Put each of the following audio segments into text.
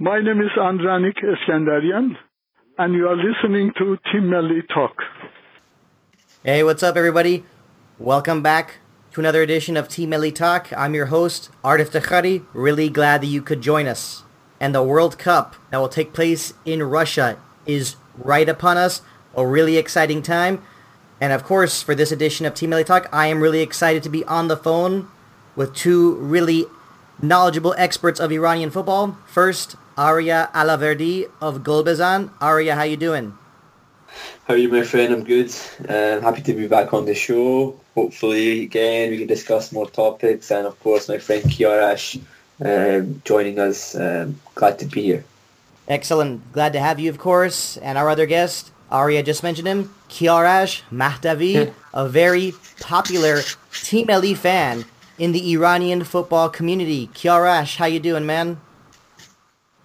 My name is Andranik Eskandarian, and you are listening to Team Melli Talk. Hey, what's up, everybody? Welcome back to another edition of Team Melli Talk. I'm your host, Artif Takhari. Really glad that you could join us. And the World Cup that will take place in Russia is right upon us. A really exciting time. And of course, for this edition of Team Melli Talk, I am really excited to be on the phone with two really knowledgeable experts of Iranian football. First, Arya Alaverdi of Gulbazan. Arya, how you doing? How are you, my friend? I'm good. Uh, happy to be back on the show. Hopefully, again, we can discuss more topics. And of course, my friend Kiarash um, joining us. Um, glad to be here. Excellent. Glad to have you, of course. And our other guest, Arya just mentioned him, Kiarash Mahdavi, a very popular Team Melli fan in the Iranian football community. Kiarash, how you doing, man?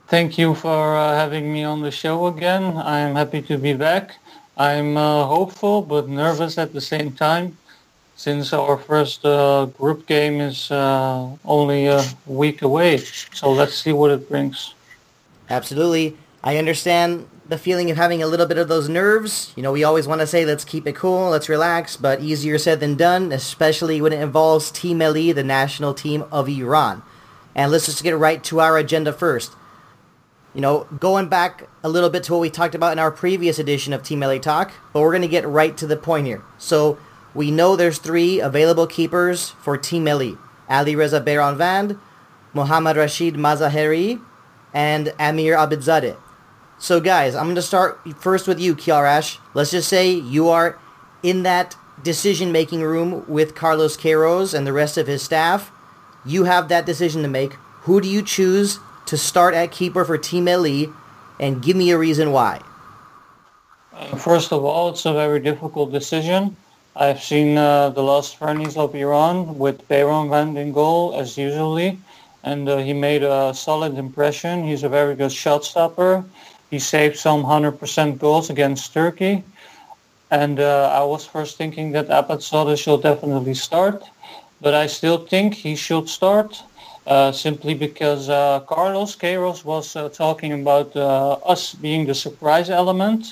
Thank you for uh, having me on the show again. I'm happy to be back. I'm uh, hopeful but nervous at the same time since our first uh, group game is uh, only a week away. So let's see what it brings. Absolutely. I understand the feeling of having a little bit of those nerves. You know, we always want to say, let's keep it cool, let's relax, but easier said than done, especially when it involves Team Melli, the national team of Iran. And let's just get right to our agenda first. You know, going back a little bit to what we talked about in our previous edition of Team Melli Talk, but we're going to get right to the point here. So, we know there's three available keepers for Team Melli. Ali Reza Beiranvand, Mohammad Rashid Mazaheri, and Amir Abedzadeh. So guys, I'm going to start first with you, Kiarash. Let's just say you are in that decision-making room with Carlos Queiroz and the rest of his staff. You have that decision to make. Who do you choose to start at keeper for Team Melli? And give me a reason why. Uh, first of all, it's a very difficult decision. I've seen uh, the last friendlies of Iran with Bayron Van den goal as usually, and uh, he made a solid impression. He's a very good shot stopper. He saved some 100% goals against Turkey. And uh, I was first thinking that Abedzadeh should definitely start, but I still think he should start uh, simply because uh, Carlos Queiroz was uh, talking about uh, us being the surprise element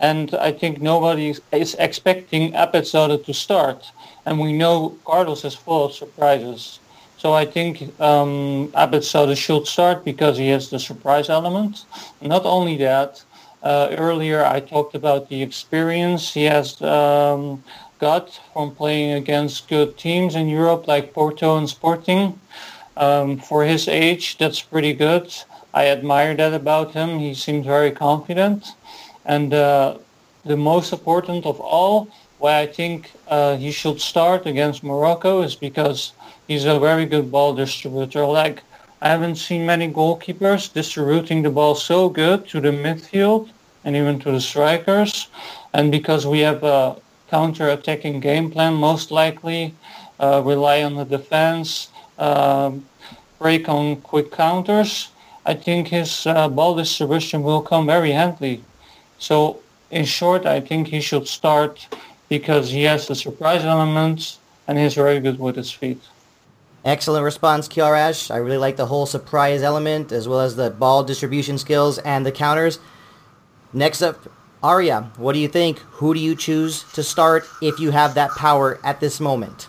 and I think nobody is expecting Abedzadeh to start. And we know Carlos is full of surprises. So I think um, Abedzadeh should start because he has the surprise element. Not only that, uh, earlier I talked about the experience he has um, got from playing against good teams in Europe like Porto and Sporting. Um, for his age, that's pretty good. I admire that about him. He seems very confident. And uh, the most important of all, why I think uh, he should start against Morocco is because he's a very good ball distributor. Like I haven't seen many goalkeepers distributing the ball so good to the midfield and even to the strikers. And because we have a counter-attacking game plan, most likely uh, rely on the defense, uh, break on quick counters, I think his uh, ball distribution will come very handy. So in short, I think he should start because he has the surprise element and he's very good with his feet. Excellent response, Kiarash. I really like the whole surprise element as well as the ball distribution skills and the counters. Next up, Arya, what do you think? Who do you choose to start if you have that power at this moment?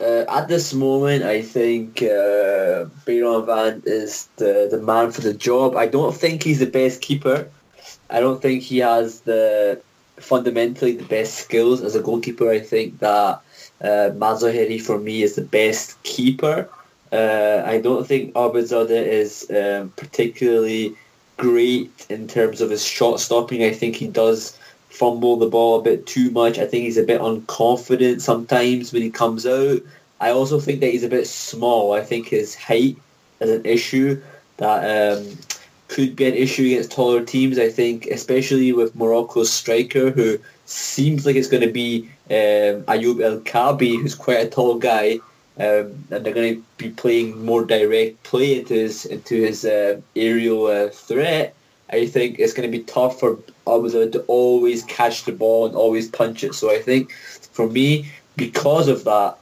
Uh, at this moment, I think uh, Beiranvand is the, the man for the job. I don't think he's the best keeper. I don't think he has the fundamentally the best skills as a goalkeeper. I think that uh, for me is the best keeper. Uh, I don't think Abedzadeh is um, particularly great in terms of his shot stopping. I think he does fumble the ball a bit too much. I think he's a bit unconfident sometimes when he comes out. I also think that he's a bit small. I think his height is an issue that um, could be an issue against taller teams. I think, especially with Morocco's striker, who seems like it's going to be um, Ayoub El Kaabi, who's quite a tall guy, um, and they're going to be playing more direct play into his into his uh, aerial uh, threat. I think it's going to be tough for Abuza to always catch the ball and always punch it. So I think for me, because of that,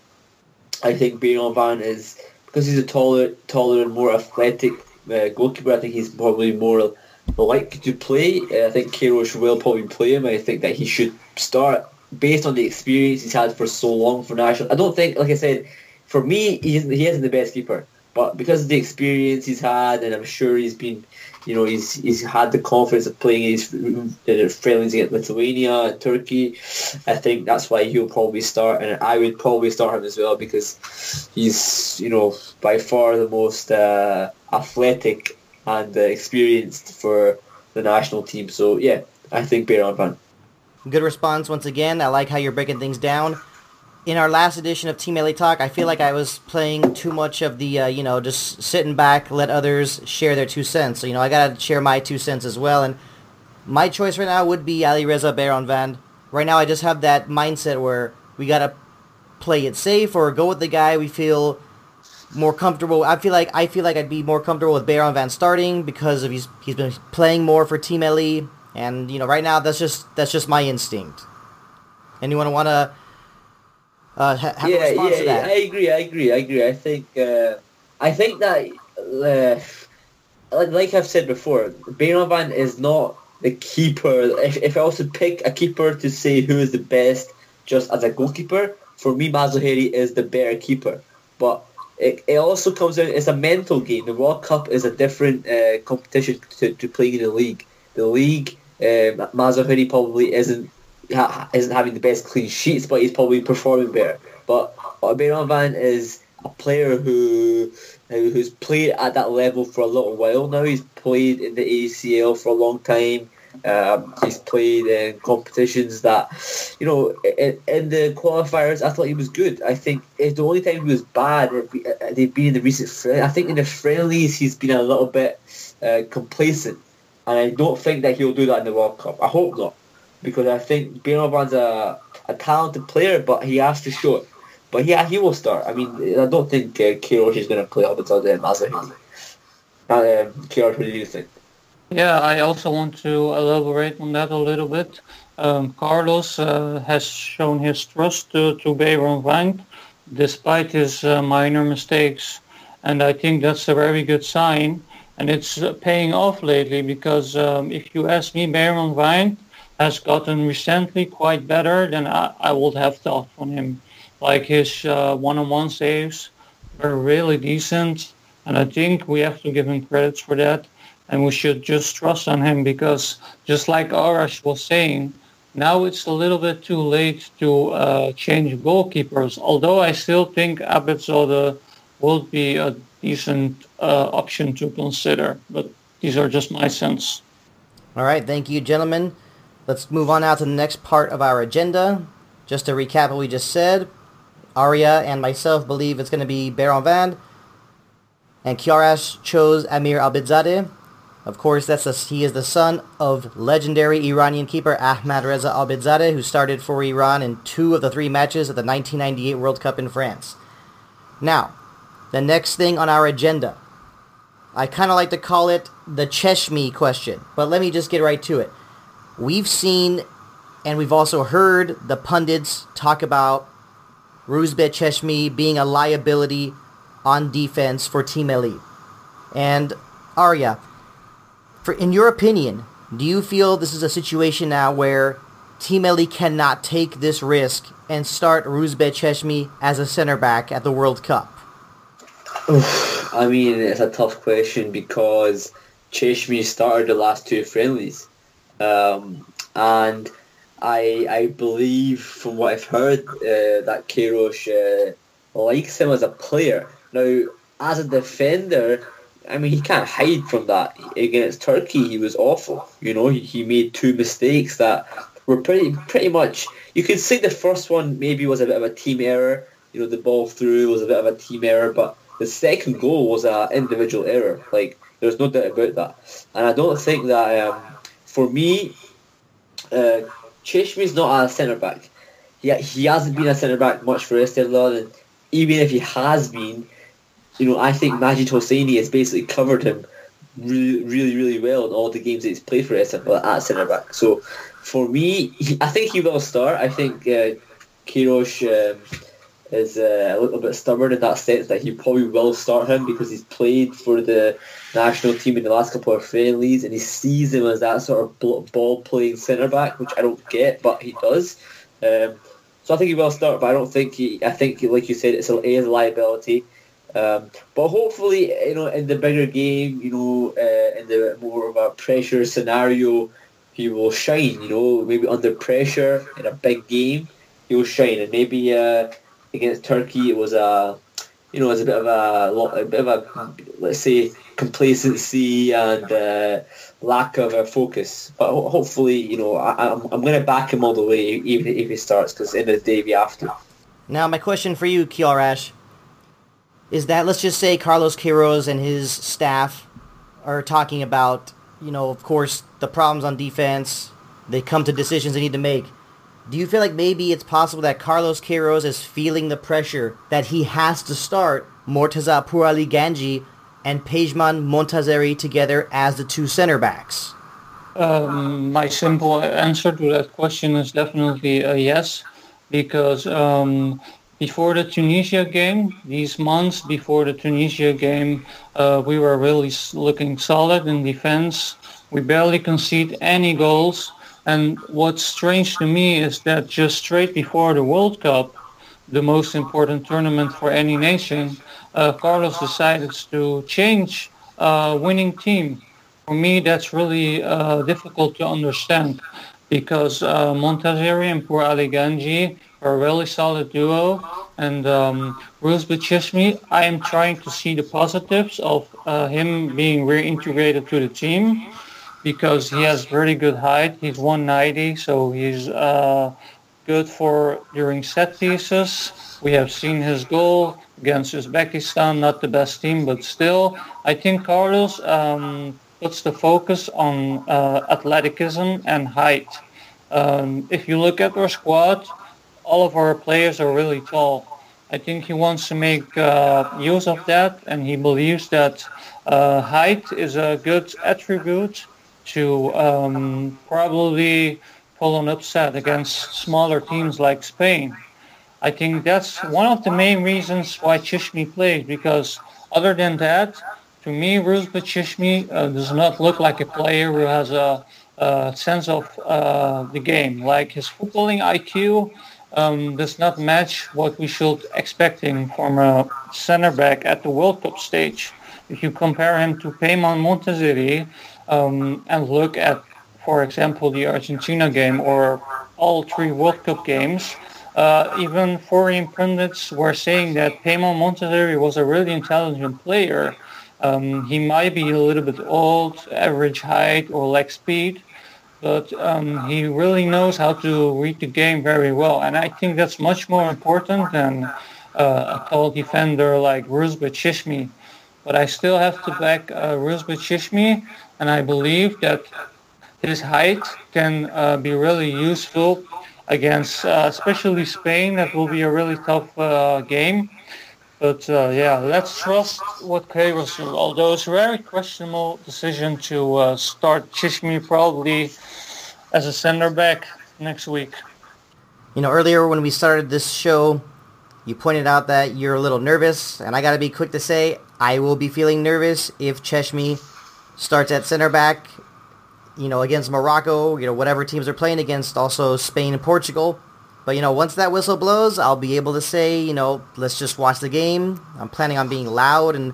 I think Beiranvand is because he's a taller, taller and more athletic uh, goalkeeper. I think he's probably more like to play. Uh, I think Queiroz will probably play him. I think that he should start based on the experience he's had for so long for national. I don't think, like I said, for me, he isn't, he isn't the best keeper. But because of the experience he's had, and I'm sure he's been, you know, he's he's had the confidence of playing his friendlies against Lithuania Turkey. I think that's why he'll probably start, and I would probably start him as well because he's, you know, by far the most uh, athletic and uh, experienced for the national team. So yeah, I think Beiranvand. Good response once again. I like how you're breaking things down in our last edition of Team Melli Talk, I feel like I was playing too much of the, uh, you know, just sitting back, let others share their two cents. So, you know, I got to share my two cents as well. And my choice right now would be Ali Reza Beiranvand. Right now, I just have that mindset where we got to play it safe or go with the guy we feel more comfortable. I feel like I feel like I'd be more comfortable with Beiranvand starting because of he's he's been playing more for Team Melli, and you know right now that's just that's just my instinct. Anyone want to uh, have yeah, a response yeah, to that. I agree. I agree. I agree. I think. Uh, I think that, uh, like, like I've said before, Beiranvand is not the keeper. If, if I was to pick a keeper to say who is the best, just as a goalkeeper, for me, Mazaheri is the better keeper. But it, it also comes in. It's a mental game. The World Cup is a different uh, competition to, to playing in the league. The league, um, probably isn't isn't having the best clean sheets, but he's probably performing better. But Beiranvand is a player who who's played at that level for a little while now. He's played in the ACL for a long time. Um, he's played in competitions that, you know, in, in, the qualifiers, I thought he was good. I think the only time he was bad, they've been in the recent. I think in the friendlies, he's been a little bit uh, complacent, and I don't think that he'll do that in the World Cup. I hope not because I think Beiranvand's a, a talented player, but he has to show it. But yeah, he will start. I mean, I don't think uh, is going to play up until then as a um, Queiroz, what do you think? Yeah, I also want to elaborate on that a little bit. Um, Carlos uh, has shown his trust to, to Beiranvand despite his uh, minor mistakes. And I think that's a very good sign. And it's uh, paying off lately because um, if you ask me, Beiranvand has gotten recently quite better than I, I would have thought from him. Like his uh, one-on-one saves were really decent, and I think we have to give him credits for that. And we should just trust on him because, just like Arash was saying, now it's a little bit too late to uh, change goalkeepers. Although I still think Abedzadeh will be a decent uh, option to consider, but these are just my sense. All right, thank you, gentlemen. Let's move on now to the next part of our agenda. Just to recap what we just said, Arya and myself believe it's going to be Beiranvand, and Kiarash chose Amir Abedzadeh. Of course, that's he is the son of legendary Iranian keeper Ahmad Reza Abedzadeh, who started for Iran in two of the three matches at the 1998 World Cup in France. Now, the next thing on our agenda. I kind of like to call it the Cheshmi question, but let me just get right to it we've seen and we've also heard the pundits talk about Rouzbeh Cheshmi being a liability on defense for Team Melli. And Arya, for in your opinion, do you feel this is a situation now where Team Melli cannot take this risk and start Rouzbeh Cheshmi as a center back at the World Cup? I mean, it's a tough question because Cheshmi started the last two friendlies. Um, and I I believe from what I've heard uh, that Queiroz uh, likes him as a player. Now, as a defender, I mean, he can't hide from that. Against Turkey, he was awful. You know, he, he made two mistakes that were pretty pretty much. You could say the first one maybe was a bit of a team error. You know, the ball through was a bit of a team error, but the second goal was an individual error. Like, there's no doubt about that. And I don't think that um, for me, uh, is not a centre back. He, he hasn't been a centre back much for Istanbul, and even if he has been, you know, I think Majid Hosseini has basically covered him really, really, really well in all the games that he's played for Istanbul at centre back. So for me, he, I think he will start. I think uh, Queiroz um, is uh, a little bit stubborn in that sense that he probably will start him because he's played for the national team in the last couple of friendlies and he sees him as that sort of ball playing centre back, which I don't get, but he does. Um, so I think he will start, but I don't think he. I think, like you said, it's a, it is a liability. Um, but hopefully, you know, in the bigger game, you know, uh, in the more of a pressure scenario, he will shine. You know, maybe under pressure in a big game, he will shine, and maybe. Uh, against Turkey, it was a you know, was a bit of a, a bit of a let's say complacency and uh, lack of a focus. But hopefully, you know, I, am I'm, I'm going to back him all the way, even if he starts, because in the day we have to. Now, my question for you, Kiarash, is that let's just say Carlos Queiroz and his staff are talking about, you know, of course, the problems on defense. They come to decisions they need to make. Do you feel like maybe it's possible that Carlos Queiroz is feeling the pressure that he has to start Morteza Pourali Ganji and Pejman Montazeri together as the two center backs? Um, my simple answer to that question is definitely a yes, because um, before the Tunisia game, these months before the Tunisia game, uh, we were really looking solid in defense. We barely concede any goals. And what's strange to me is that just straight before the World Cup, the most important tournament for any nation, uh, Carlos decided to change uh, winning team. For me, that's really uh, difficult to understand because uh, Montazeri and Pourali Ganji are a really solid duo. And um, Rouzbeh I am trying to see the positives of uh, him being reintegrated to the team because he has very good height. He's 190, so he's uh, good for during set pieces. We have seen his goal against Uzbekistan, not the best team, but still, I think Carlos um, puts the focus on uh, athleticism and height. Um, if you look at our squad, all of our players are really tall. I think he wants to make uh, use of that, and he believes that uh, height is a good attribute to um, probably pull an upset against smaller teams like Spain. I think that's one of the main reasons why Cheshmi plays because other than that, to me, Rouzbeh Cheshmi uh, does not look like a player who has a, a sense of uh, the game. Like his footballing IQ um, does not match what we should expecting from a center back at the World Cup stage. If you compare him to Peyman Montazeri, um, and look at, for example, the Argentina game or all three World Cup games, uh, even foreign pundits were saying that Peyman Montazeri was a really intelligent player. Um, he might be a little bit old, average height or leg speed, but um, he really knows how to read the game very well. And I think that's much more important than uh, a tall defender like Rouzbeh Cheshmi. But I still have to back uh, Rouzbeh Cheshmi and I believe that his height can uh, be really useful against uh, especially Spain. That will be a really tough uh, game. But uh, yeah, let's trust what Queiroz will. Although it's a very questionable decision to uh, start Cheshmi probably as a center back next week. You know, earlier when we started this show, you pointed out that you're a little nervous, and I got to be quick to say I will be feeling nervous if Cheshmi starts at center back, you know, against Morocco, you know, whatever teams are playing against, also Spain and Portugal. But, you know, once that whistle blows, I'll be able to say, you know, let's just watch the game. I'm planning on being loud and,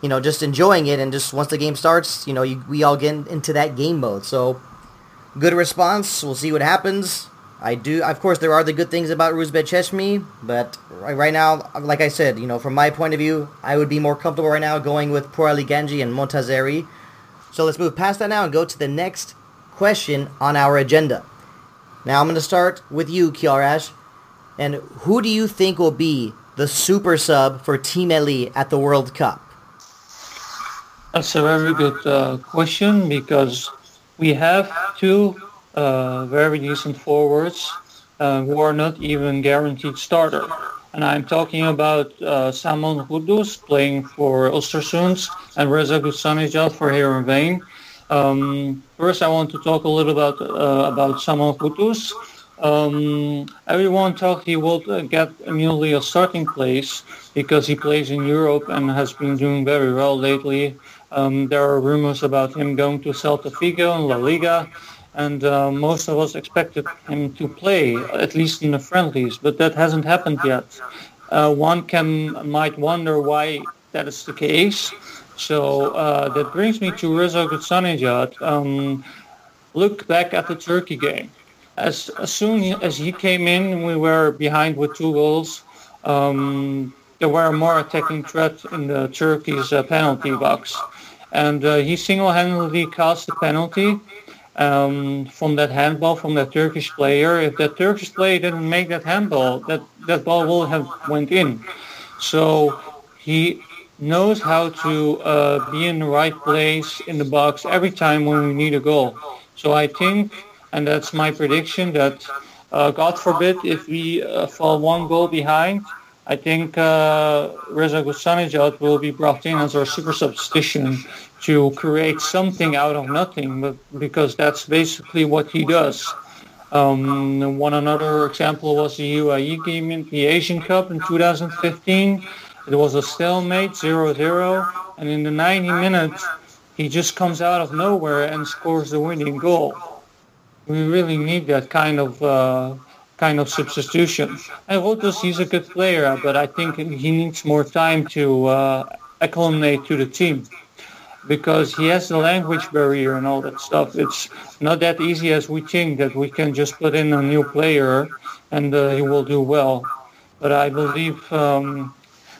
you know, just enjoying it. And just once the game starts, you know, you, we all get into that game mode. So, good response. We'll see what happens. I do, of course, there are the good things about Rouzbeh Cheshmi, but right now, like I said, you know, from my point of view, I would be more comfortable right now going with Pourali Ganji and Montazeri so let's move past that now and go to the next question on our agenda. Now I'm going to start with you, Kiarash. And who do you think will be the super sub for Team Melli at the World Cup? That's a very good uh, question because we have two uh, very decent forwards uh, who are not even guaranteed starter and I'm talking about uh, Saman Ghoddos playing for Östersund and Reza Ghoochannejhad for Heerenveen. Um, first, I want to talk a little about uh, about Saman Ghoddos. Um, everyone thought he would get immediately a starting place because he plays in Europe and has been doing very well lately. Um, there are rumors about him going to Celta Vigo in La Liga, and uh, most of us expected him to play, at least in the friendlies, but that hasn't happened yet. Uh, one can might wonder why that is the case. So uh, that brings me to Reza Ghoochannejhad. Um, look back at the Turkey game. As, as soon as he came in, we were behind with two goals. Um, there were more attacking threats in the Turkey's uh, penalty box. And uh, he single-handedly caused the penalty um, from that handball from that Turkish player. If that Turkish player didn't make that handball, that, that ball will have went in. So he knows how to uh, be in the right place in the box every time when we need a goal. So I think, and that's my prediction, that uh, God forbid if we uh, fall one goal behind, I think uh, Reza Ghoochannejhad will be brought in as our super substitution to create something out of nothing, but because that's basically what he does. Um, one another example was the UAE game in the Asian Cup in 2015. It was a stalemate, 0-0, and in the 90 minutes, he just comes out of nowhere and scores the winning goal. We really need that kind of uh, kind of substitution. And Ghoddos, he's a good player, but I think he needs more time to uh, acclimate to the team because he has the language barrier and all that stuff. It's not that easy as we think that we can just put in a new player and uh, he will do well. But I believe um,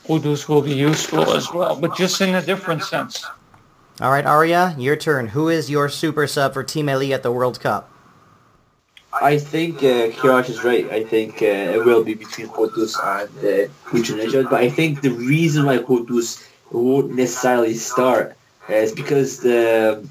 Ghoddos will be useful as well, but just in a different sense. All right, Arya, your turn. Who is your super sub for Team Melli at the World Cup? I think uh, Kiarash is right. I think uh, it will be between Ghoddos and uh, but I think the reason why Ghoddos won't necessarily start is because the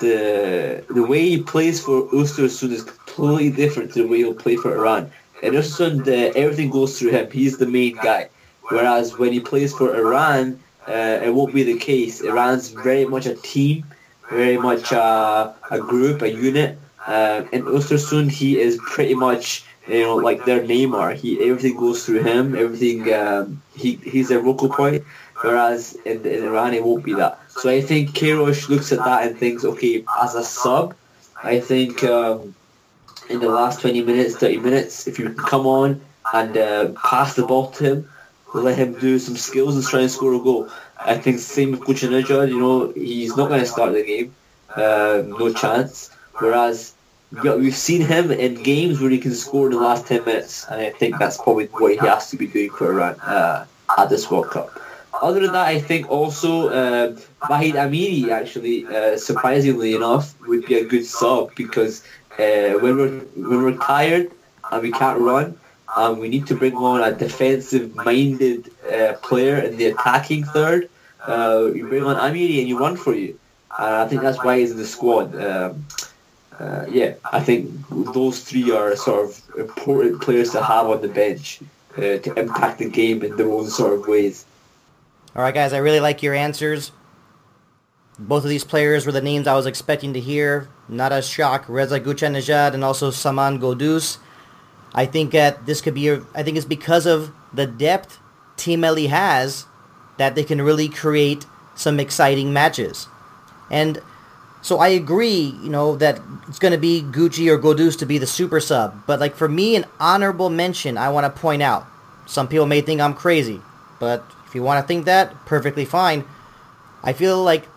the the way he plays for Östersund is completely different to the way he'll play for Iran. And Östersund, uh, everything goes through him. He's the main guy. Whereas when he plays for Iran, uh, it won't be the case. Iran's very much a team, very much a, a group, a unit. Uh, in Östersund, he is pretty much you know like their Neymar. He everything goes through him. Everything um, he he's their vocal point. Whereas in, in Iran, it won't be that. So I think Queiroz looks at that and thinks, okay, as a sub, I think um, in the last 20 minutes, 30 minutes, if you come on and uh, pass the ball to him, let him do some skills and try and score a goal. I think same with Ghoochannejhad, you know, he's not going to start the game. Uh, no chance. Whereas we've seen him in games where he can score in the last 10 minutes, and I think that's probably what he has to be doing for Iran uh, at this World Cup. Other than that, I think also uh, Vahid Amiri, actually, uh, surprisingly enough, would be a good sub because uh, when we're when we're tired and we can't run, um, we need to bring on a defensive-minded uh, player in the attacking third. Uh, you bring on Amiri and you run for you. And I think that's why he's in the squad. Um, uh, yeah, I think those three are sort of important players to have on the bench uh, to impact the game in their own sort of ways. All right, guys, I really like your answers. Both of these players were the names I was expecting to hear. Not a shock. Reza Ghoochannejhad and also Saman Ghoddos. I think that this could be. I think it's because of the depth Team Melli has that they can really create some exciting matches. And so I agree, you know, that it's going to be Gucci or Ghoddos to be the super sub. But like for me, an honorable mention I want to point out. Some people may think I'm crazy, but if you want to think that, perfectly fine. I feel like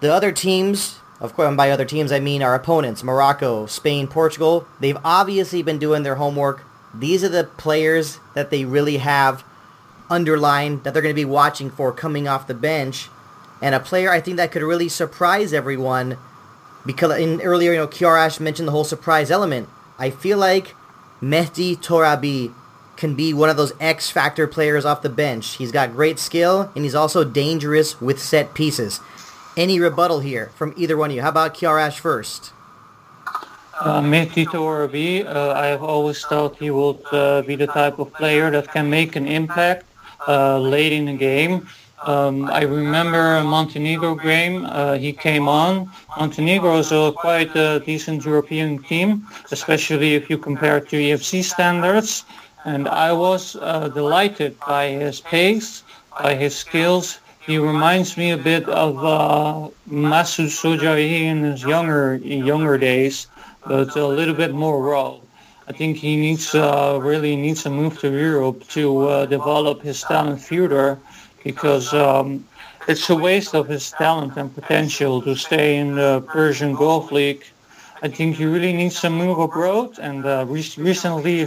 the other teams, of course, and by other teams I mean our opponents, Morocco, Spain, Portugal, they've obviously been doing their homework. These are the players that they really have underlined that they're going to be watching for coming off the bench. And a player I think that could really surprise everyone because in earlier, you know, Kiarash mentioned the whole surprise element. I feel like Mehdi Torabi can be one of those X factor players off the bench. He's got great skill and he's also dangerous with set pieces. Any rebuttal here from either one of you? How about Kiarash first? Uh, Mehdi Torabi, uh, I have always thought he would uh, be the type of player that can make an impact uh, late in the game. Um, I remember a Montenegro game. Uh, he came on. Montenegro is a quite a decent European team, especially if you compare to AFC standards. And I was uh, delighted by his pace, by his skills. He reminds me a bit of uh, Masoud Shojaei in his younger younger days, but a little bit more raw. I think he needs uh, really needs to move to Europe to uh, develop his talent further because um, it's a waste of his talent and potential to stay in the Persian Gulf League. I think he really needs to move abroad and uh, re- recently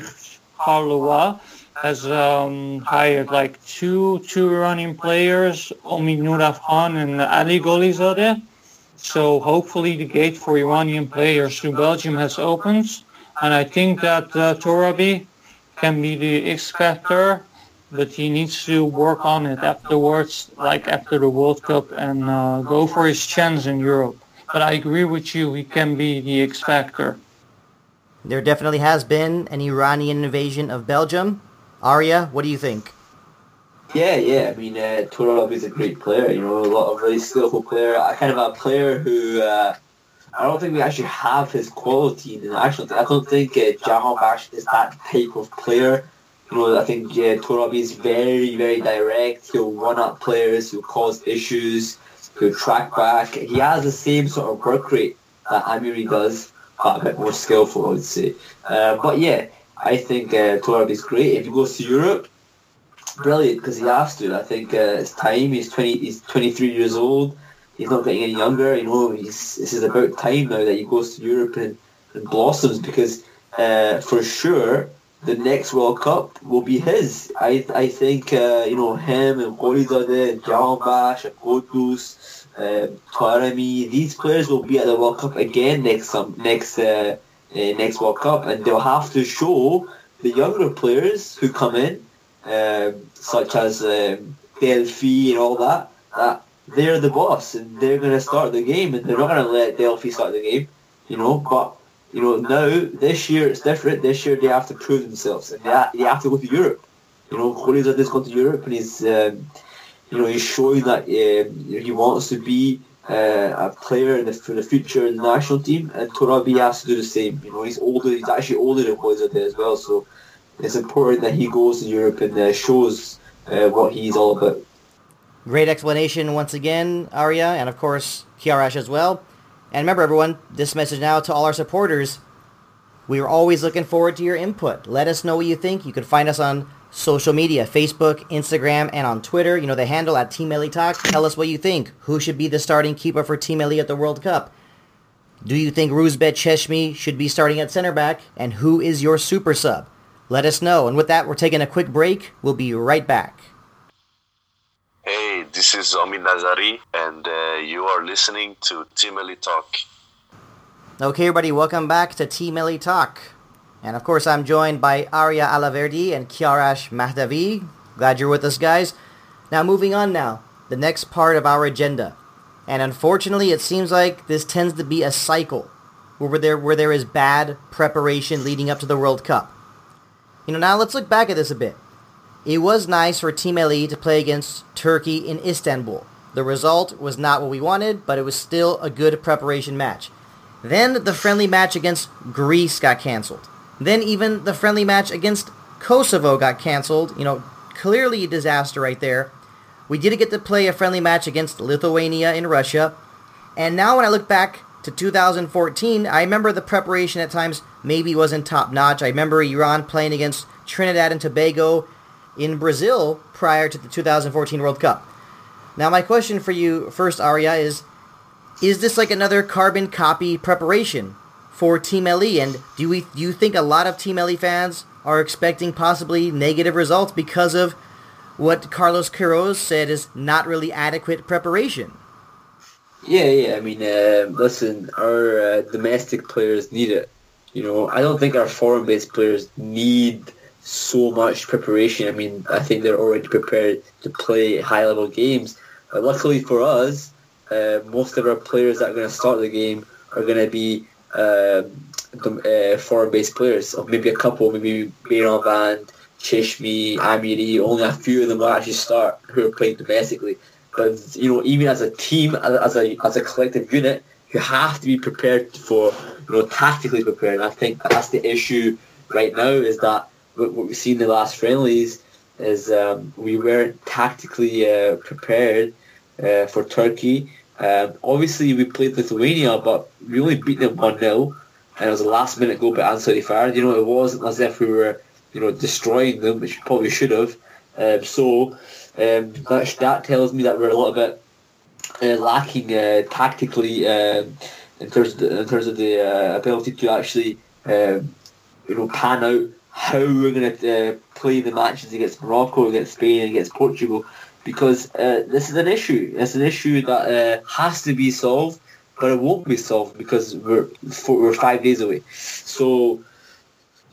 Charleroi has um, hired like two two running players, Omi Khan and Ali Gholizadeh. So hopefully the gate for Iranian players to Belgium has opened. And I think that uh, Torabi can be the X factor but he needs to work on it afterwards, like after the World Cup, and uh, go for his chance in Europe. But I agree with you, he can be the X factor. There definitely has been an Iranian invasion of Belgium. Arya, what do you think? Yeah, yeah. I mean, uh, Turab is a great player. You know, a lot of really skillful player. I kind of a player who uh, I don't think we actually have his quality. And actually, I don't think uh, Jahanbakhsh is that type of player you know, I think yeah, Torabi is very, very direct. He'll one up players, he'll cause issues, he'll track back. He has the same sort of work rate that Amiri does, a bit more skillful, I would say. Uh, but yeah, I think uh, is great. If he goes to Europe, brilliant because he has to. I think uh, it's time. He's twenty. He's twenty three years old. He's not getting any younger. You know, he's, this is about time now that he goes to Europe and, and blossoms because uh, for sure the next World Cup will be his. I I think uh, you know him and Gholizadeh and Jahanbakhsh and Ghoddos, uh, Taremi. These players will be at the World Cup again next um, next uh, uh, next World Cup, and they'll have to show the younger players who come in, um, such as um, Delphi and all that, that they're the boss and they're going to start the game, and they're not going to let Delphi start the game, you know. But you know, now this year it's different. This year they have to prove themselves, and they, they have to go to Europe. You know, Gholizadeh has gone to Europe, and he's, um, you know, he's showing that um, he wants to be uh, a player in the, for the future in the national team, and Torabi has to do the same. You know, he's older. He's actually older than Gholizadeh as well, so it's important that he goes to Europe and uh, shows uh, what he's all about. Great explanation once again, Arya, and of course Kiarash as well. And remember, everyone, this message now to all our supporters. We are always looking forward to your input. Let us know what you think. You can find us on social media, Facebook, Instagram, and on Twitter. You know the handle at Team Melli Talk. Tell us what you think. Who should be the starting keeper for Team Melli at the World Cup? Do you think Rouzbeh Cheshmi should be starting at center back? And who is your super sub? Let us know. And with that, we're taking a quick break. We'll be right back. Hey, this is Omi Nazari, and uh, you are listening to Team Melli Talk. Okay, everybody, welcome back to Team Melli Talk. And of course, I'm joined by Arya Alaverdi and Kiarash Mahdavi. Glad you're with us, guys. Now, moving on now, the next part of our agenda. And unfortunately, it seems like this tends to be a cycle where there, where there is bad preparation leading up to the World Cup. You know, now let's look back at this a bit. It was nice for Team Melli to play against Turkey in Istanbul. The result was not what we wanted, but it was still a good preparation match. Then the friendly match against Greece got cancelled. Then even the friendly match against Kosovo got cancelled. You know, clearly a disaster right there. We did get to play a friendly match against Lithuania in Russia. And now when I look back to 2014, I remember the preparation at times maybe wasn't top notch. I remember Iran playing against Trinidad and Tobago in Brazil prior to the 2014 World Cup. Now, my question for you first, Arya, is is this like another carbon copy preparation for Team Melli. And do we do you think a lot of Team Melli fans are expecting possibly negative results because of what Carlos Queiroz said is not really adequate preparation? Yeah, yeah. I mean, uh, listen, our uh, domestic players need it. You know, I don't think our foreign-based players need so much preparation. I mean, I think they're already prepared to play high-level games. But luckily for us, uh, most of our players that are going to start the game are going to be uh, uh, foreign-based players. So maybe a couple, maybe Beiranvand, Cheshmi, Amiri, only a few of them will actually start who are playing domestically. But you know, even as a team, as a as a collective unit, you have to be prepared for, you know, tactically prepared. And I think that's the issue right now is that what, we've seen in the last friendlies is um, we weren't tactically uh, prepared uh, for Turkey. Um, obviously, we played Lithuania, but we only beat them 1-0, and it was a last-minute goal by Ansari Fard. You know, it wasn't as if we were, you know, destroying them, which we probably should have. Um, so um, that, that tells me that we're a little bit uh, lacking uh, tactically um, in terms of the, in terms of the uh, ability to actually um, you know pan out how we're going to uh, play the matches against Morocco, against Spain, against Portugal, because uh, this is an issue. It's an issue that uh, has to be solved, but it won't be solved because we're four, we're five days away. So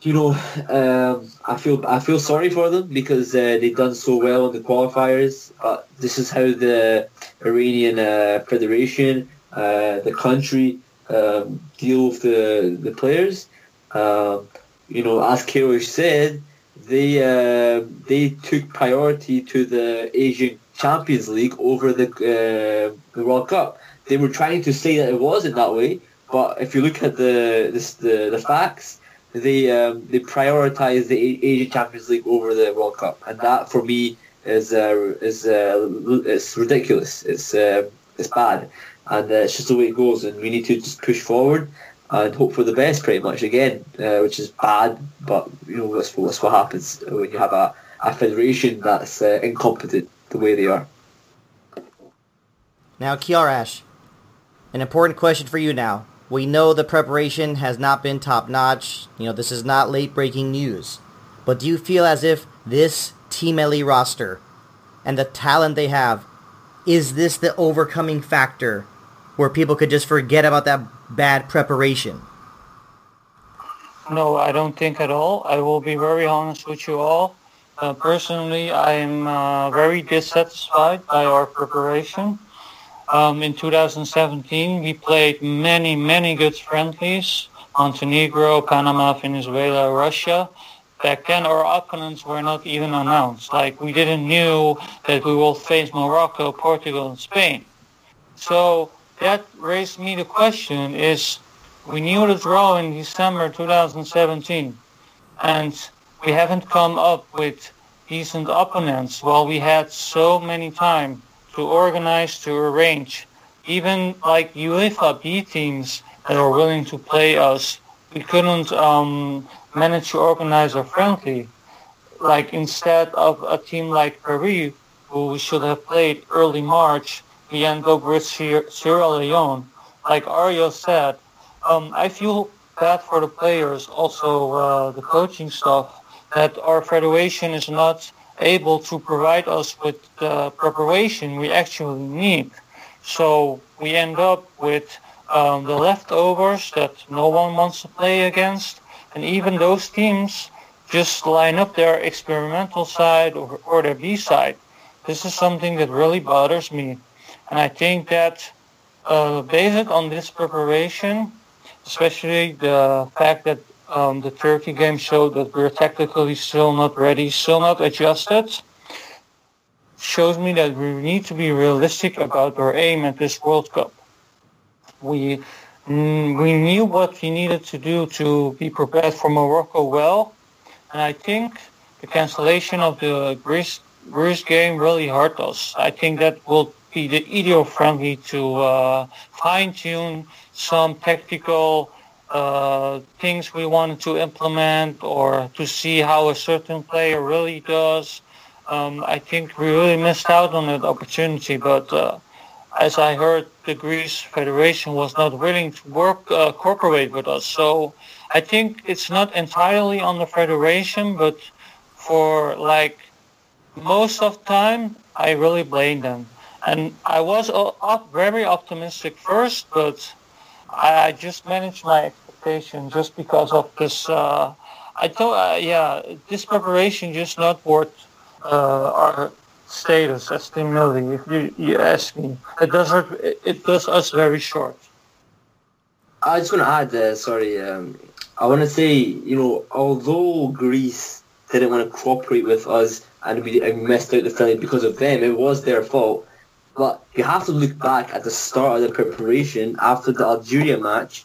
you know, um, I feel I feel sorry for them because uh, they've done so well in the qualifiers. But this is how the Iranian uh, federation, uh, the country, um, deal with the the players. Um, you know, as Kiarash said, they uh, they took priority to the Asian Champions League over the uh, the World Cup. They were trying to say that it wasn't that way, but if you look at the the the facts they um, they prioritize the Asian Champions League over the World Cup, and that for me is uh, is uh, it's ridiculous. It's uh, it's bad, and uh, it's just the way it goes. And we need to just push forward and hope for the best, pretty much again, uh, which is bad. But you know that's, that's what happens when you have a, a federation that's uh, incompetent the way they are. Now, Kiarash, an important question for you now. We know the preparation has not been top notch. You know, this is not late breaking news. But do you feel as if this Team Melli roster and the talent they have, is this the overcoming factor where people could just forget about that bad preparation? No, I don't think at all. I will be very honest with you all. Uh, personally, I am uh, very dissatisfied by our preparation. Um, in 2017, we played many, many good friendlies. Montenegro, Panama, Venezuela, Russia. Back then, our opponents were not even announced. Like, we didn't knew that we will face Morocco, Portugal, and Spain. So that raised me the question is, we knew the draw in December 2017, and we haven't come up with decent opponents while we had so many time to organize, to arrange. Even like UEFA B teams that are willing to play us, we couldn't um, manage to organize a friendly. Like instead of a team like Peru, who we should have played early March, end up with Sierra Leone. Like Arya said, um, I feel bad for the players, also uh, the coaching staff, that our federation is not able to provide us with the preparation we actually need. So we end up with um, the leftovers that no one wants to play against, and even those teams just line up their experimental side or, or their B side. This is something that really bothers me, and I think that uh, based on this preparation, especially the fact that um, the Turkey game showed that we're technically still not ready, still not adjusted. Shows me that we need to be realistic about our aim at this World Cup. We mm, we knew what we needed to do to be prepared for Morocco well, and I think the cancellation of the Greece Greece game really hurt us. I think that will be the ideal friendly to uh, fine tune some tactical uh, things we wanted to implement or to see how a certain player really does. Um, I think we really missed out on that opportunity, but uh, as I heard, the Greece Federation was not willing to work, uh, cooperate with us. So I think it's not entirely on the Federation, but for like most of time, I really blame them. And I was very optimistic first, but I just managed my expectation just because of this. Uh, I thought, uh, yeah, this preparation just not worth uh, our status as Team. If you, you ask me, it does it does us very short. I just want to add, uh, sorry, um, I want to say, you know, although Greece didn't want to cooperate with us and we missed out the friendly because of them. It was their fault. But you have to look back at the start of the preparation after the Algeria match.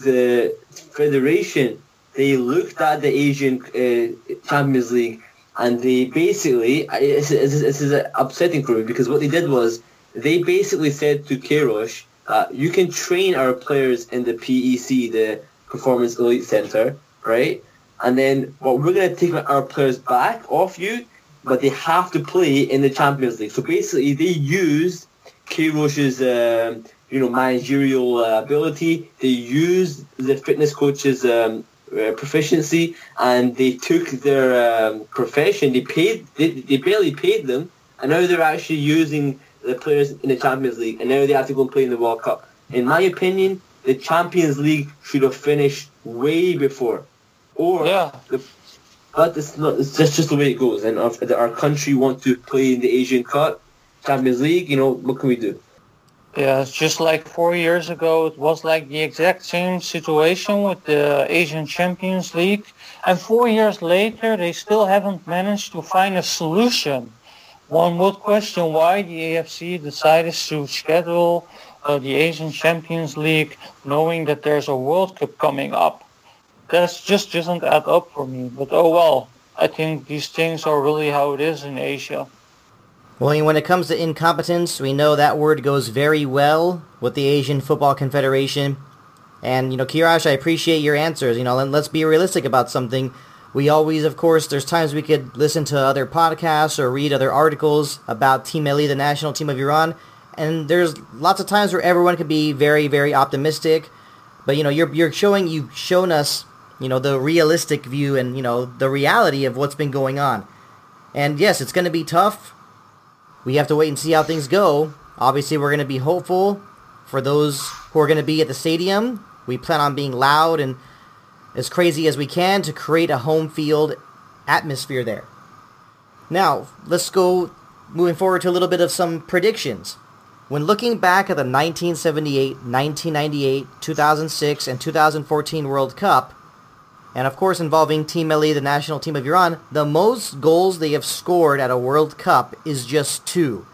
The federation they looked at the Asian uh, Champions League and they basically this is upsetting for me because what they did was they basically said to Queiroz, uh, you can train our players in the PEC, the Performance Elite Center, right? And then what we're going to take our players back off you but they have to play in the Champions League. So basically, they used Queiroz's um, you know managerial uh, ability. They used the fitness coach's um, uh, proficiency, and they took their um, profession. They paid. They, they barely paid them, and now they're actually using the players in the Champions League, and now they have to go and play in the World Cup. In my opinion, the Champions League should have finished way before, or yeah. the but it's not. It's just just the way it goes. And if our country want to play in the Asian Cup, Champions League, you know, what can we do? Yeah, it's just like four years ago, it was like the exact same situation with the Asian Champions League. And four years later, they still haven't managed to find a solution. One would question why the AFC decided to schedule uh, the Asian Champions League knowing that there's a World Cup coming up that just doesn't add up for me. But oh well, I think these things are really how it is in Asia. Well, when it comes to incompetence, we know that word goes very well with the Asian Football Confederation. And, you know, Kiarash, I appreciate your answers. You know, let's be realistic about something. We always, of course, there's times we could listen to other podcasts or read other articles about Team Melli, the national team of Iran. And there's lots of times where everyone could be very, very optimistic. But, you know, you're, you're showing, you've shown us you know, the realistic view and, you know, the reality of what's been going on. And yes, it's going to be tough. We have to wait and see how things go. Obviously, we're going to be hopeful for those who are going to be at the stadium. We plan on being loud and as crazy as we can to create a home field atmosphere there. Now, let's go moving forward to a little bit of some predictions. When looking back at the 1978, 1998, 2006, and 2014 World Cup, and of course involving Team Melli, the national team of Iran, the most goals they have scored at a World Cup is just two.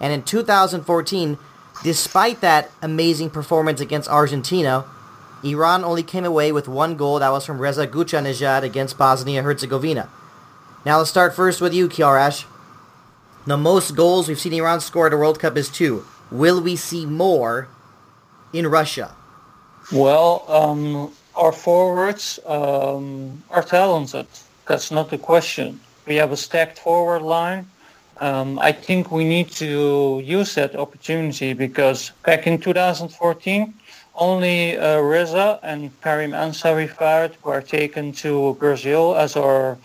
And in 2014, despite that amazing performance against Argentina, Iran only came away with one goal that was from Reza Ghoochannejhad against Bosnia-Herzegovina. Now let's start first with you, Kiarash. The most goals we've seen Iran score at a World Cup is two. Will we see more in Russia? Well, um, our forwards um, are talented. That's not the question. We have a stacked forward line. Um, I think we need to use that opportunity because back in 2014, only uh, Reza and Karim Ansarifard were taken to Brazil as our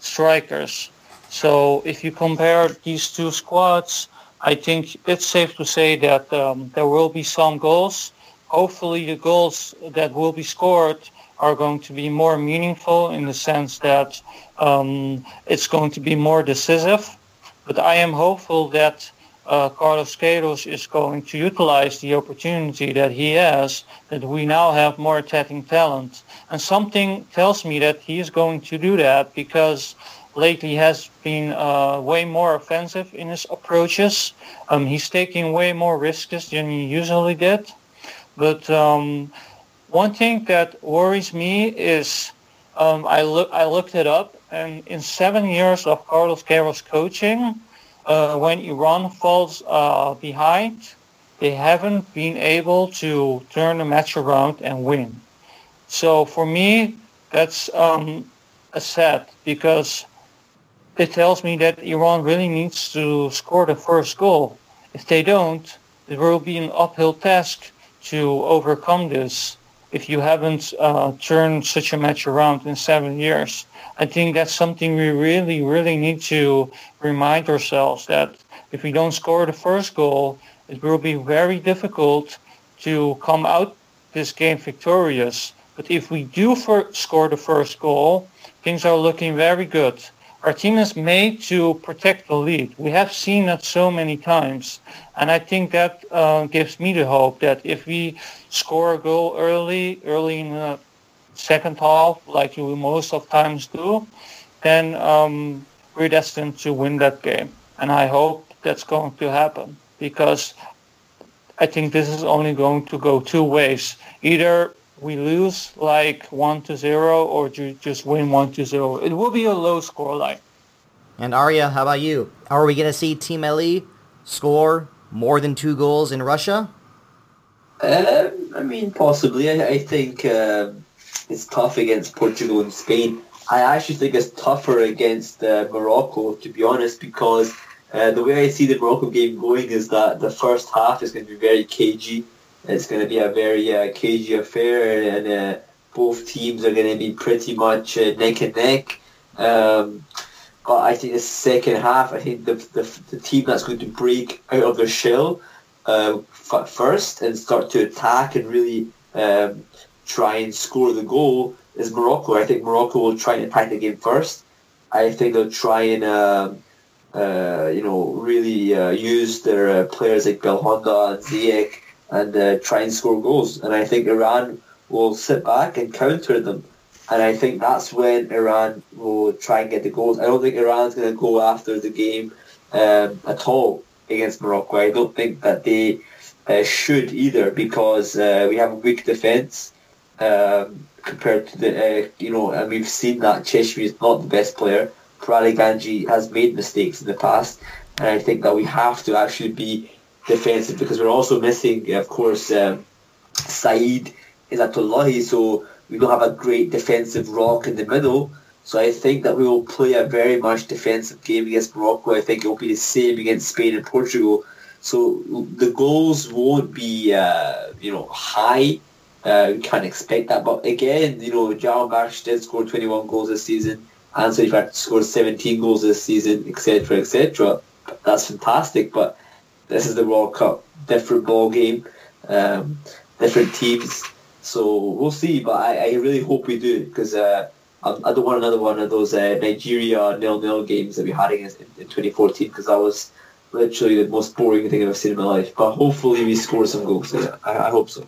strikers. So if you compare these two squads, I think it's safe to say that um, there will be some goals hopefully the goals that will be scored are going to be more meaningful in the sense that um, it's going to be more decisive. But I am hopeful that uh, Carlos Queiroz is going to utilize the opportunity that he has, that we now have more attacking talent. And something tells me that he is going to do that because lately has been uh, way more offensive in his approaches. Um, he's taking way more risks than he usually did. But um, one thing that worries me is um, I look I looked it up, and in seven years of Carlos Queiroz coaching, uh, when Iran falls uh, behind, they haven't been able to turn the match around and win. So for me, that's um, a sad because it tells me that Iran really needs to score the first goal. If they don't, it will be an uphill task to overcome this if you haven't uh, turned such a match around in seven years. I think that's something we really, really need to remind ourselves that if we don't score the first goal, it will be very difficult to come out this game victorious. But if we do score the first goal, things are looking very good. Our team is made to protect the lead. We have seen that so many times. And I think that uh, gives me the hope that if we score a goal early, early in the second half, like we most of times do, then um, we're destined to win that game. And I hope that's going to happen because I think this is only going to go two ways. Either we lose like 1 to 0 or ju- just win 1 to 0. It will be a low score line. And Arya, how about you? Are we going to see Team Melli score more than two goals in Russia? Um, I mean, possibly. I, I think um, it's tough against Portugal and Spain. I actually think it's tougher against uh, Morocco, to be honest, because uh, the way I see the Morocco game going is that the first half is going to be very cagey. It's going to be a very uh, cagey affair, and uh, both teams are going to be pretty much uh, neck and neck. Um, but I think the second half, I think the, the, the team that's going to break out of their shell uh, f- first and start to attack and really um, try and score the goal is Morocco. I think Morocco will try and attack the game first. I think they'll try and uh, uh, you know really uh, use their uh, players like Belhanda and Ziyech and uh, try and score goals. And I think Iran will sit back and counter them. And I think that's when Iran will try and get the goals. I don't think Iran's going to go after the game um, at all against Morocco. I don't think that they uh, should either because uh, we have a weak defence um, compared to the, uh, you know, and we've seen that Cheshmi is not the best player. Pouraliganji has made mistakes in the past, and I think that we have to actually be defensive because we're also missing, of course, um, Saeed Ezatolahi, so we don't have a great defensive rock in the middle. So I think that we will play a very much defensive game against Morocco. I think it will be the same against Spain and Portugal. So the goals won't be, uh, you know, high. Uh, we can't expect that. But again, you know, Jahanbakhsh did score 21 goals this season. Ansarifard scored 17 goals this season, etc., etc. That's fantastic. But this is the World Cup, different ball game, um, different teams. So we'll see. But I, I really hope we do because uh, I, I don't want another one of those uh, Nigeria nil-nil games that we had against in, in 2014 because that was literally the most boring thing I've seen in my life. But hopefully we score some goals. Yeah, I, I hope so.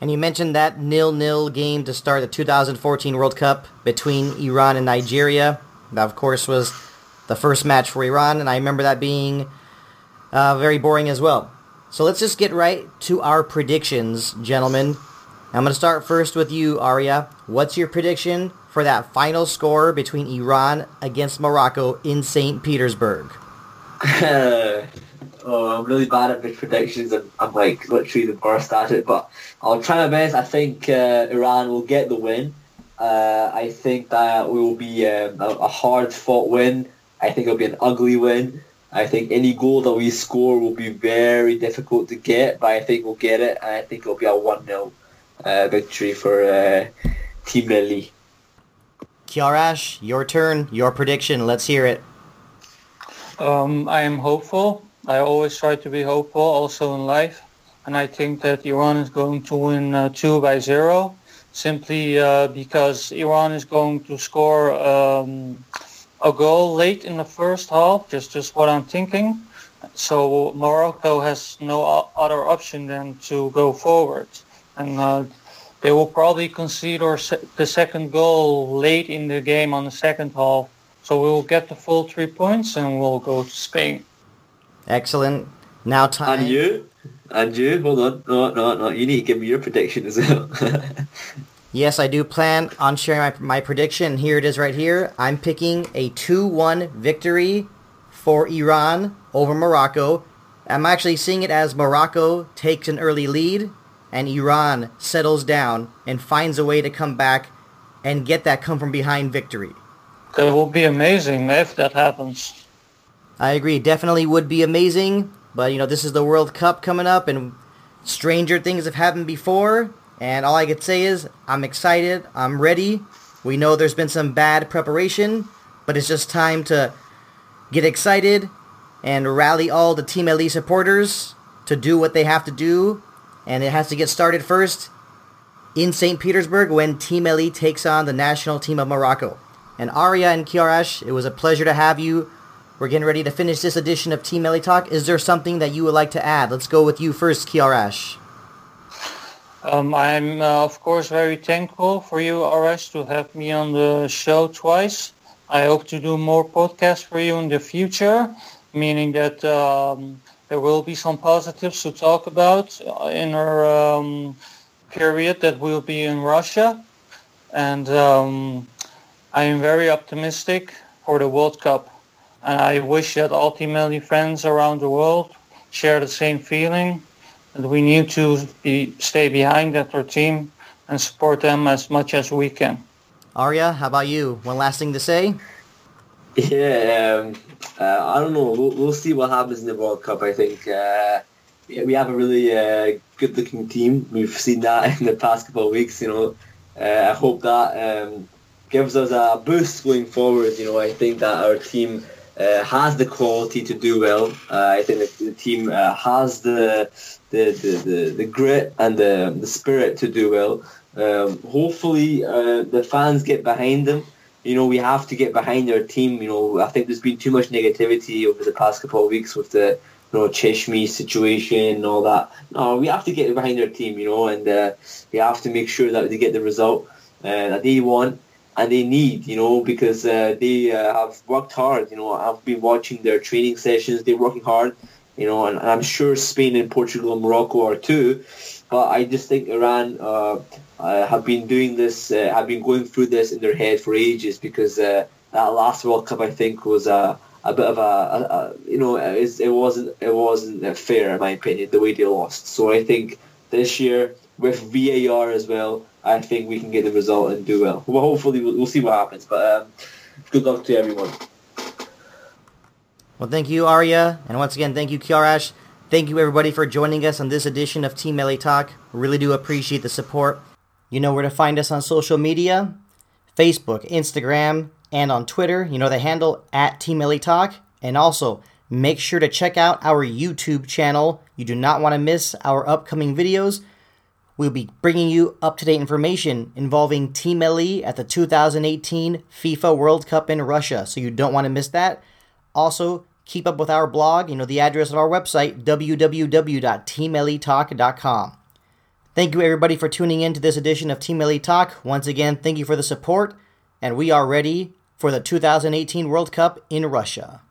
And you mentioned that nil-nil game to start the 2014 World Cup between Iran and Nigeria. That, of course, was the first match for Iran, and I remember that being uh, very boring as well. So let's just get right to our predictions, gentlemen. I'm going to start first with you, Arya. What's your prediction for that final score between Iran against Morocco in St. Petersburg? oh, I'm really bad at predictions. and I'm like literally the worst at it, but I'll try my best. I think uh, Iran will get the win. Uh, I think that will be um, a, a hard-fought win. I think it'll be an ugly win. I think any goal that we score will be very difficult to get, but I think we'll get it. And I think it'll be a 1-0 uh, victory for uh, Team Melli. Kiarash, your turn, your prediction. Let's hear it. Um, I am hopeful. I always try to be hopeful, also in life. And I think that Iran is going to win uh, 2 by 0, simply uh, because Iran is going to score um, a goal late in the first half, just, just what I'm thinking. So Morocco has no other option than to go forward. And uh, they will probably concede or se- the second goal late in the game on the second half so we will get the full three points and we'll go to Spain. Excellent. Now time. And you? And you? Hold on. No, no, no. You need to give me your prediction as well. yes, I do plan on sharing my, my prediction. Here it is right here. I'm picking a 2-1 victory for Iran over Morocco. I'm actually seeing it as Morocco takes an early lead and Iran settles down and finds a way to come back and get that come from behind victory. That will be amazing if that happens. I agree. Definitely would be amazing. But, you know, this is the World Cup coming up, and stranger things have happened before. And all I could say is, I'm excited. I'm ready. We know there's been some bad preparation, but it's just time to get excited and rally all the Team Melli supporters to do what they have to do. And it has to get started first in St. Petersburg when Team Melli takes on the national team of Morocco. And Arya and Kiarash, it was a pleasure to have you. We're getting ready to finish this edition of Team Melli Talk. Is there something that you would like to add? Let's go with you first, Kiarash. Um, I'm, uh, of course, very thankful for you, Arash, to have me on the show twice. I hope to do more podcasts for you in the future, meaning that um, there will be some positives to talk about in our um, period that we'll be in Russia. And um, I am very optimistic for the World Cup. And I wish that Melli friends around the world share the same feeling. And we need to be, stay behind that our team and support them as much as we can. Arya, how about you? One last thing to say? Yeah, um, uh, I don't know. We'll, we'll see what happens in the World Cup. I think uh, we have a really uh, good-looking team. We've seen that in the past couple of weeks. You know, uh, I hope that um, gives us a boost going forward. You know, I think that our team uh, has the quality to do well. Uh, I think the, the team has the the, the, the, the grit and the, the spirit to do well. Um, hopefully, the fans get behind them you know, we have to get behind our team. You know, I think there's been too much negativity over the past couple of weeks with the, you know, Cheshmi situation and all that. No, we have to get behind our team, you know, and uh, we have to make sure that they get the result uh, that they want and they need, you know, because uh, they uh, have worked hard. You know, I've been watching their training sessions. They're working hard, you know, and, and I'm sure Spain and Portugal and Morocco are too. But I just think Iran uh, uh, have been doing this, uh, have been going through this in their head for ages because uh, that last World Cup I think was a, a bit of a, a, a you know it, it wasn't it wasn't fair in my opinion the way they lost. So I think this year with VAR as well, I think we can get the result and do well. Well, hopefully we'll, we'll see what happens. But um, good luck to everyone. Well, thank you, Arya, and once again, thank you, Kiarash. Thank you, everybody, for joining us on this edition of Team Melli Talk. Really do appreciate the support. You know where to find us on social media Facebook, Instagram, and on Twitter. You know the handle at Team Melli Talk. And also, make sure to check out our YouTube channel. You do not want to miss our upcoming videos. We'll be bringing you up to date information involving Team Melli at the 2018 FIFA World Cup in Russia, so you don't want to miss that. Also, keep up with our blog. You know the address of our website, www.teammellitalk.com. Thank you, everybody, for tuning in to this edition of Team Melli Talk. Once again, thank you for the support, and we are ready for the 2018 World Cup in Russia.